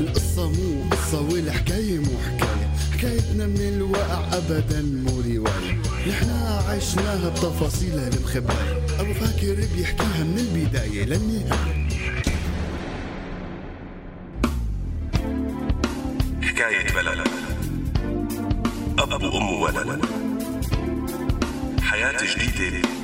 القصة مو قصة والحكاية مو حكاية. حكايتنا من الواقع أبدا مو رواية. نحنا عشناها بتفاصيلها المخباية. أبو فاكر بيحكيها من البداية للنهاية. حكاية بلد. أب وأم ولد حياة جديدة.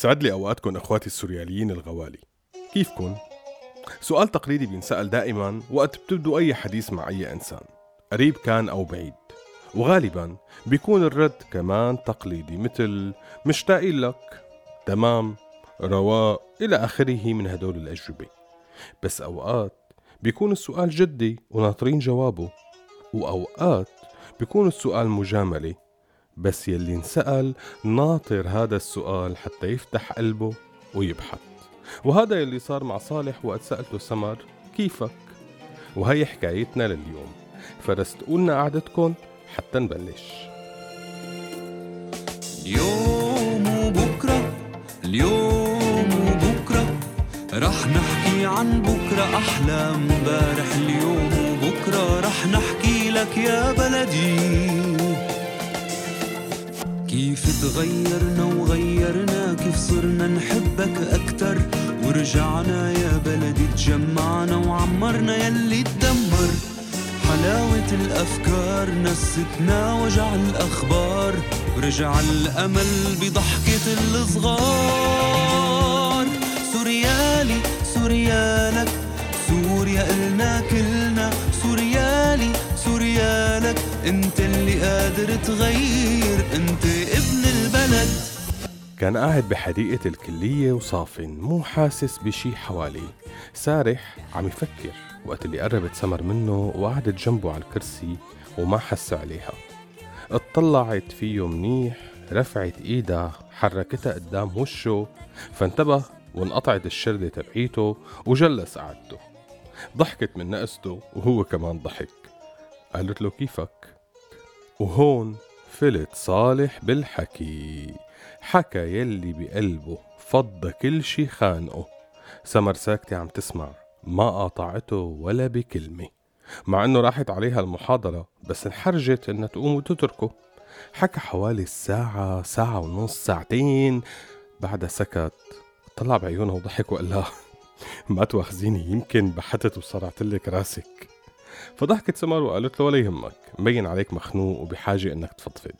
يسعد لي أوقاتكم إخواتي السورياليين الغوالي. كيفكن؟ سؤال تقليدي بينسأل دائما وقت بتبدو أي حديث مع أي إنسان قريب كان أو بعيد. وغالبا بيكون الرد كمان تقليدي مثل مشتاقين لك تمام رواق إلى آخره من هدول الأجوبة بس أوقات بيكون السؤال جدي وناطرين جوابه وأوقات بيكون السؤال مجاملة بس يلي انسأل ناطر هذا السؤال حتى يفتح قلبه ويبحث. وهذا يلي صار مع صالح وقت سألته سمر كيفك؟ وهي حكايتنا لليوم. فرستقوا لنا قعدتكم حتى نبلش. اليوم وبكرة اليوم وبكرة رح نحكي عن بكرة أحلى امبارح اليوم وبكرة رح نحكي لك يا بلدي. كيف تغيرنا وغيرنا كيف صرنا نحبك أكتر. ورجعنا يا بلدي تجمعنا وعمرنا يلي تدمر. حلاوة الأفكار نستنا وجع الأخبار. ورجع الأمل بضحكة الصغار. سوريالي سوريالك سوريا إلنا كلنا. سوريالي سوريالك. انت اللي قادر تغير انت ابن البلد. كان قاعد بحديقة الكلية وصافن مو حاسس بشي حواليه. سارح عم يفكر وقت اللي قربت سمر منه وقعدت جنبه على الكرسي وما حس عليها. اطلعت فيه منيح رفعت ايدها حركتها قدام وشه فانتبه وانقطعت الشردة تبعيته وجلس قعدته. ضحكت من نقسته وهو كمان ضحك. قالت له كيفك؟ وهون فلت صالح بالحكي. حكى يلي بقلبه فض كل شي خانقه. سمر ساكتة عم تسمع ما قاطعته ولا بكلمة. مع إنه راحت عليها المحاضرة بس انحرجت إنها تقوم وتتركه. حكى حوالي ساعة ساعة ونص ساعتين. بعدها سكت طلع بعيونها وضحك وقال لها ما تواخذيني يمكن بحتت وصرعت لك راسك. فضحكت سمر وقالت له ولا يهمك مبين عليك مخنوق وبحاجة إنك تفضفض.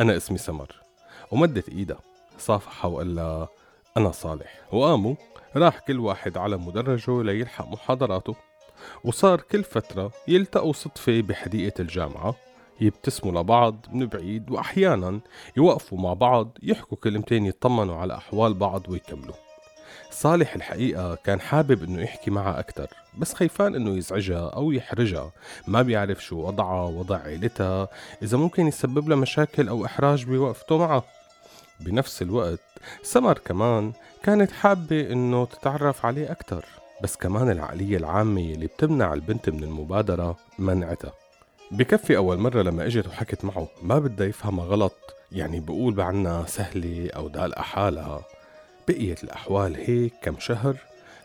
أنا اسمي سمر. ومدت إيدها صافحها وقال لها أنا صالح. وقاموا راح كل واحد على مدرجه ليلحق محاضراته. وصار كل فترة يلتقوا صدفة بحديقة الجامعة يبتسموا لبعض من بعيد وأحيانا يوقفوا مع بعض يحكوا كلمتين يطمنوا على أحوال بعض ويكملوا. صالح الحقيقة كان حابب إنه يحكي معها أكتر بس خيفان إنه يزعجها أو يحرجها. ما بيعرف شو وضعها وضع عيلتها إذا ممكن يسبب لها مشاكل أو إحراج بوقفته معها بنفس الوقت سمر كمان كانت حابة إنه تتعرف عليه أكتر بس كمان العقلية العامة اللي بتمنع البنت من المبادرة منعتها. بكفي أول مرة لما إجت وحكت معه ما بدها يفهمها غلط يعني بقول بعنا سهلة أو دالقة حالها. بقيت الأحوال هيك كم شهر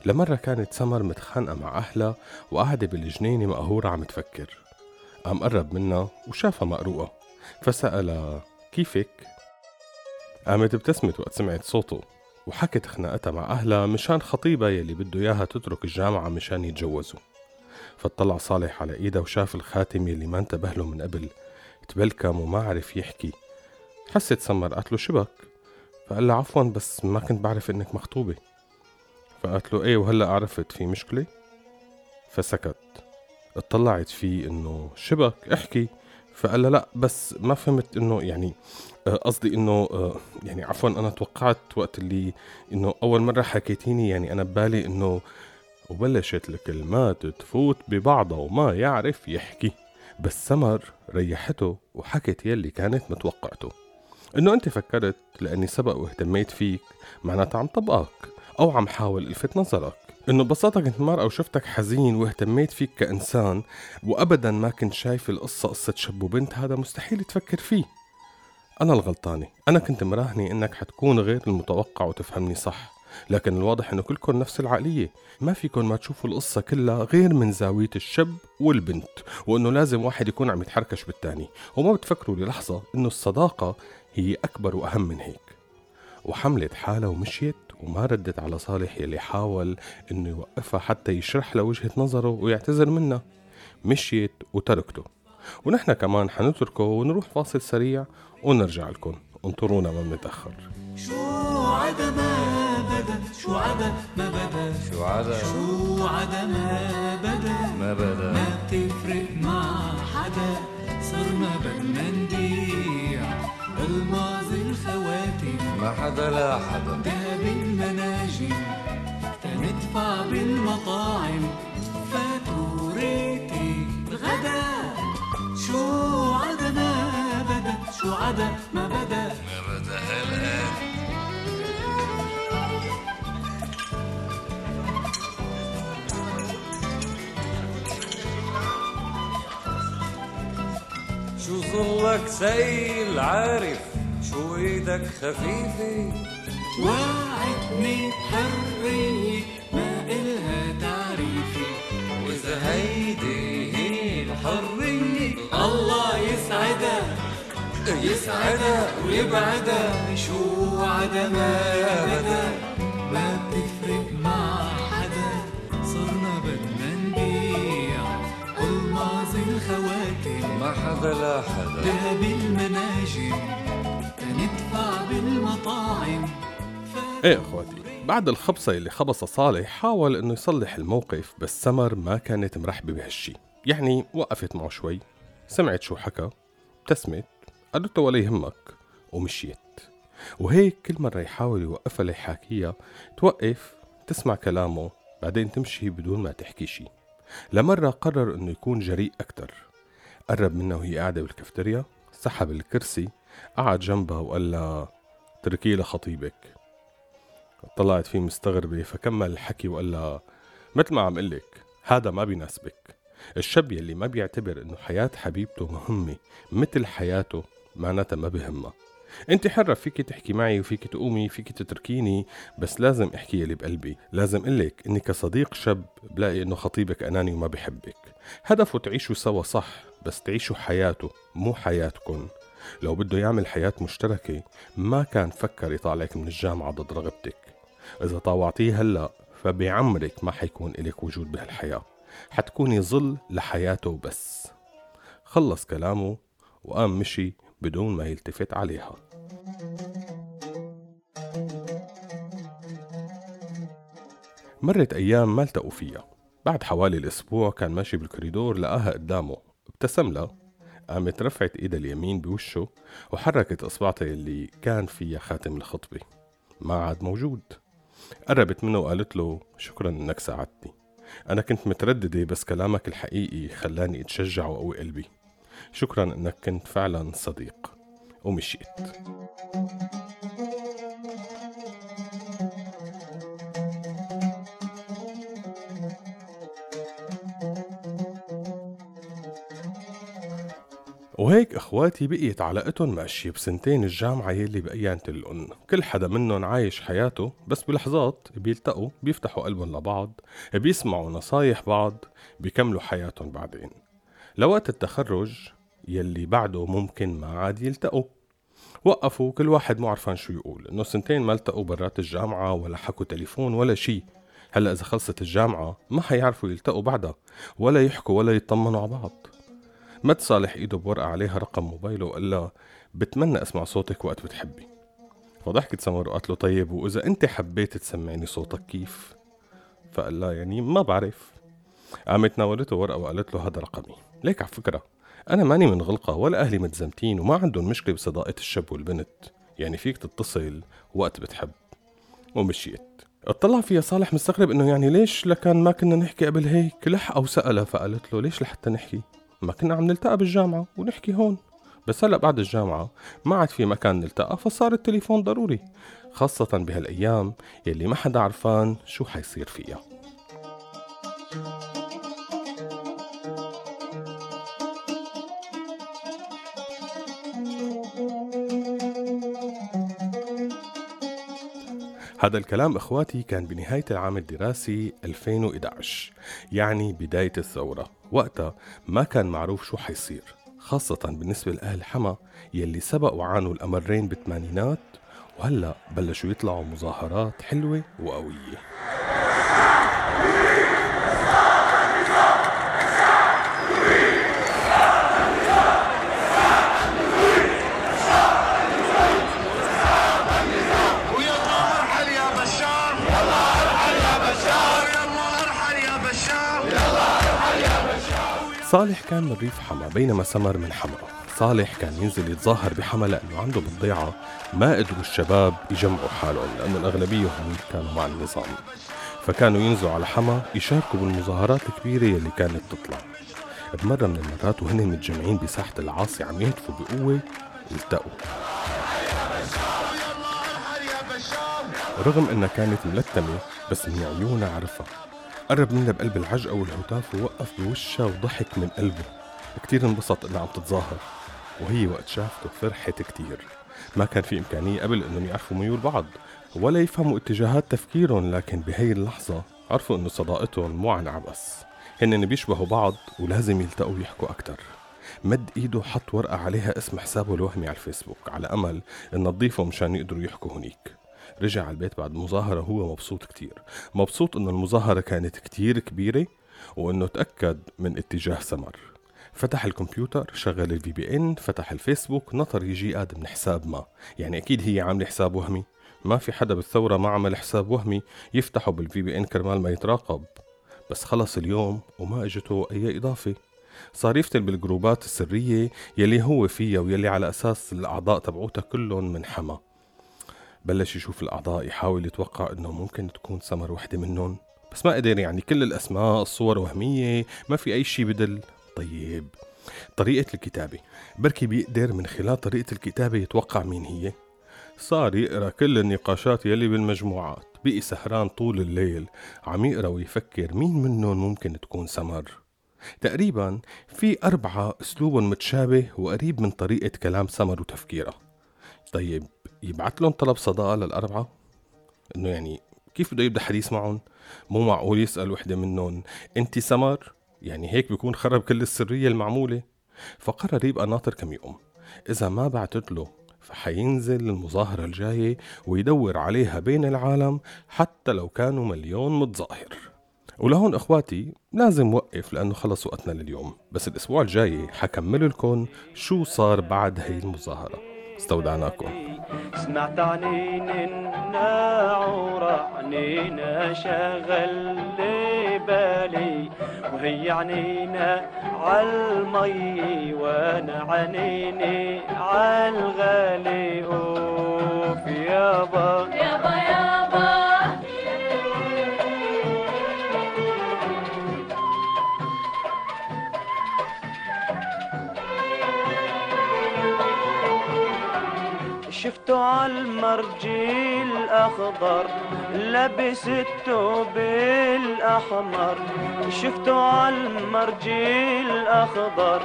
لمرة كانت سمر متخانقة مع أهلها وقاعدة بالجنينة مقهورة عم تفكر. قام قرب منها وشافها مقروقة فسألها كيفك؟ قامت ابتسمت وقت سمعت صوته وحكت خناقتها مع أهلها مشان خطيبها يلي بده إياها تترك الجامعة مشان يتجوزوا. فاطلع صالح على إيدها وشاف الخاتم يلي ما انتبه له من قبل تبلكم وما عرف يحكي. حست سمر قالت له شبك فقال لها عفوا بس ما كنت بعرف إنك مخطوبة. فقالت له إيه وهلأ عرفت في مشكلة؟ فسكت. اطلعت فيه إنه شبك احكي. فقال لها لأ بس ما فهمت إنه يعني آه، قصدي إنه آه، يعني عفوا أنا توقعت وقت اللي إنه أول مرة حكيتيني يعني أنا ببالي إنه وبلشت الكلمات تفوت ببعضها وما يعرف يحكي. بس سمر ريحته وحكت يلي كانت متوقعته. إنه أنت فكرت لأني سبق واهتميت فيك معناتها عم طبقك أو عم حاول إلفت نظرك. إنه ببساطة كنت مرة وشفتك حزين واهتميت فيك كإنسان وأبدا ما كنت شايف القصة قصة شاب وبنت هذا مستحيل تفكر فيه. أنا الغلطانة. أنا كنت مراهني إنك حتكون غير المتوقع وتفهمني صح. لكن الواضح إنه كلكم نفس العقلية. ما فيكم ما تشوفوا القصة كلها غير من زاوية الشاب والبنت وإنه لازم واحد يكون عم يتحركش بالتاني. وما بتفكروا للحظة إنه الصداقة هي أكبر وأهم من هيك. وحملت حالها ومشيت وما ردت على صالح يلي حاول إنه يوقفها حتى يشرح له وجهة نظره ويعتذر منها. مشيت وتركته. ونحن كمان حنتركه ونروح فاصل سريع ونرجع لكم. انطرونا ما بنتأخر. شو عدا ما بدا شو عدا ما بدا شو عدا شو عدا ما بدا ما بدا ما بتفرق مع حدا. صرنا بدنا ما حدا لا حدا. دهب المناجم تندفع بالمطاعم فاتورة الغدا شو عدا ما بدا؟ شو عدا ما بدا؟ ما بدا هالآن. شو ظلك سيل عارف؟ شو إيدك خفيفة. وعدني حرية ما إلها تعريفي وإذا هيدي هي الحرية. الله يسعدها يسعدها ويبعدها شو عدا ما بدا ما بتفرق مع حدا. صرنا بدنا نبيع الماظ الخواتم ما حدا لا حدا ذهب المناجم. بالمطاعم إيه أخواتي بعد الخبصة اللي خبصها صالح حاول إنه يصلح الموقف بس سمر ما كانت مرحبة بهالشي. يعني وقفت معه شوي سمعت شو حكى ابتسمت قالت له ولا يهمك ومشيت. وهيك كل مرة يحاول يوقفها ليحاكيها توقف تسمع كلامه بعدين تمشي بدون ما تحكي شي. لمرة قرر إنه يكون جريء أكتر. قرب منها وهي قاعدة بالكافتيريا سحب الكرسي قعد جنبها وقال لها تركي لخطيبك طلعت فيه مستغربة فكمل الحكي وقال لها مثل ما عم قلك هذا ما بيناسبك. الشاب يلي ما بيعتبر إنه حياة حبيبته مهمة مثل حياته معناتها ما بهمها. أنت حرة فيك تحكي معي وفيك تقومي فيك تتركيني بس لازم أحكي يلي بقلبي. لازم قلك إني كصديق شاب بلاقي إنه خطيبك أناني وما بحبك. هدفه تعيشوا سوا صح بس تعيشوا حياته مو حياتكن. لو بده يعمل حياة مشتركة ما كان فكر يطالعك من الجامعة ضد رغبتك. إذا طاوعتيه هلأ فبعمرك ما حيكون إلك وجود بهالحياة. حتكوني ظل لحياته بس. خلص كلامه وقام مشي بدون ما يلتفت عليها. مرت أيام ما التقوا فيها. بعد حوالي الأسبوع كان ماشي بالكوريدور لقاها قدامه. ابتسم لها. قامت رفعت إيدها اليمين بوشه وحركت إصبعتها اللي كان فيها خاتم الخطبة. ما عاد موجود. قربت منه وقالت له شكرا إنك ساعدتني. أنا كنت مترددة بس كلامك الحقيقي خلاني أتشجع وقوي قلبي. شكرا إنك كنت فعلا صديق. ومشيت وهيك إخواتي بقيت علاقتهم ماشية بسنتين الجامعة يلي بأيان تلقن كل حدا منهم عايش حياته بس بلحظات بيلتقوا بيفتحوا قلبهم لبعض بيسمعوا نصايح بعض بيكملوا حياتهم بعدين. لوقت التخرج يلي بعده ممكن ما عاد يلتقوا. وقفوا كل واحد مو عرفان شو يقول. إنه سنتين ما التقوا برات الجامعة ولا حكوا تليفون ولا شي. هلأ إذا خلصت الجامعة ما حيعرفوا يلتقوا بعدها ولا يحكوا ولا يطمنوا على بعض. مد صالح إيده بورقة عليها رقم موبايله وقال لها بتمنى أسمع صوتك وقت بتحبي. فضحكت سمر وقالت له طيب وإذا أنت حبيت تسمعني صوتك كيف؟ فقال لها يعني ما بعرف. قامت ناولته ورقة وقالت له هذا رقمي. ليك على فكرة أنا ماني من غلقة ولا أهلي متزمتين وما عندهم مشكلة بصداقة الشاب والبنت يعني فيك تتصل وقت بتحب. ومشيت. اطلع فيها صالح مستغرب إنه يعني ليش لكان ما كنا نحكي قبل هيك؟ لح أو سألها فقالت له ليش لحتى نحكي؟ ما كنا عم نلتقى بالجامعة ونحكي هون. بس هلا بعد الجامعة ما عاد في مكان نلتقى فصار التليفون ضروري خاصة بهالأيام يلي ما حدا عرفان شو حيصير فيها. هذا الكلام إخواتي كان بنهاية العام الدراسي 2011 يعني بداية الثورة. وقتها ما كان معروف شو حيصير خاصة بالنسبة لأهل حما يلي سبق وعانوا الأمرين بالثمانينات وهلأ بلشوا يطلعوا مظاهرات حلوة وقوية. صالح كان من ريف حما بينما سمر من حما صالح كان ينزل يتظاهر بحما لأنه عنده بالضيعة ما قدروا الشباب يجمعوا حالهم لأنه الأغلبية هم كانوا مع النظام. فكانوا ينزلوا على حما يشاركوا بالمظاهرات الكبيرة يلي كانت تطلع. بمرة من المرات وهن متجمعين بساحة العاصي عم يهتفوا بقوة التقوا رغم إنها كانت ملتمة بس من عيونها عرفها. قرب منها بقلب العجقة والهتاف ووقف بوشها وضحك من قلبه. كتير انبسط إنها عم تتظاهر وهي وقت شافته فرحت كتير. ما كان في إمكانية قبل إنهم يعرفوا ميول بعض ولا يفهموا اتجاهات تفكيرهم لكن بهي اللحظة عرفوا إنه صداقتهم مو عن عبس هن بيشبهوا بعض ولازم يلتقوا ويحكوا أكتر. مد إيده حط ورقة عليها اسم حسابه الوهمي على الفيسبوك على أمل انها تضيفه مشان يقدروا يحكوا هنيك. رجع على البيت بعد مظاهرة هو مبسوط كتير. مبسوط انه المظاهرة كانت كتير كبيرة وإنه تأكد من اتجاه سمر فتح الكمبيوتر شغل ال VPN فتح الفيسبوك نطر يجي آدم من حساب ما. يعني أكيد هي عاملة حساب وهمي. ما في حدا بالثورة ما عمل حساب وهمي يفتحه بال VPN كرمال ما يتراقب. بس خلص اليوم وما اجته أي إضافة. صار يفتل بالجروبات السرية يلي هو فيها ويلي على أساس الأعضاء تبعوتها كلهم من حما. بلش يشوف الأعضاء يحاول يتوقع إنه ممكن تكون سمر وحدة منهم. بس ما قدر يعني كل الأسماء الصور وهمية ما في أي شي بدل. طيب طريقة الكتابة. بركي بيقدر من خلال طريقة الكتابة يتوقع مين هي. صار يقرأ كل النقاشات يلي بالمجموعات بقي سهران طول الليل. عم يقرأ ويفكر مين منهم ممكن تكون سمر. تقريبا في أربعة أسلوبهم متشابه وقريب من طريقة كلام سمر وتفكيرها طيب يبعت لهم طلب صداقة للأربعة؟ إنه يعني كيف بده يبدأ حديث معهم؟ مو معقول يسأل وحدة منهم أنت سمر؟ يعني هيك بيكون خرب كل السرية المعمولة. فقرر يبقى ناطر كم يوم إذا ما بعتت له فحينزل المظاهرة الجاية ويدور عليها بين العالم حتى لو كانوا مليون متظاهر. ولهون إخواتي لازم وقف لأنه خلص وقتنا لليوم. بس الأسبوع الجاي حكمل لكم شو صار بعد هي المظاهرة. استودعناكم. سمعت عنين الناعورة عنينا شغل لي بالي وهي عنينا عالمي وأنا عنيني عالغالي اوف يابا شفته عالمرجي الأخضر لابس الثوب الأحمر شفته عالمرجي الأخضر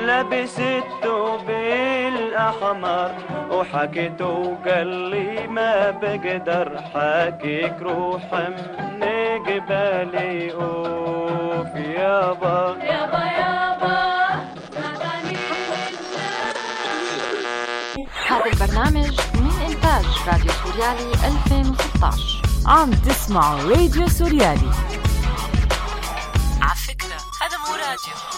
لابس الثوب الأحمر وحكيته وقال لي ما بقدر حكيك روح من قبالي أوف يابا يابا. يابا هذا البرنامج من إنتاج راديو سوريالي 2016 عم تسمعوا راديو سوريالي. على فكرة هذا مو راديو.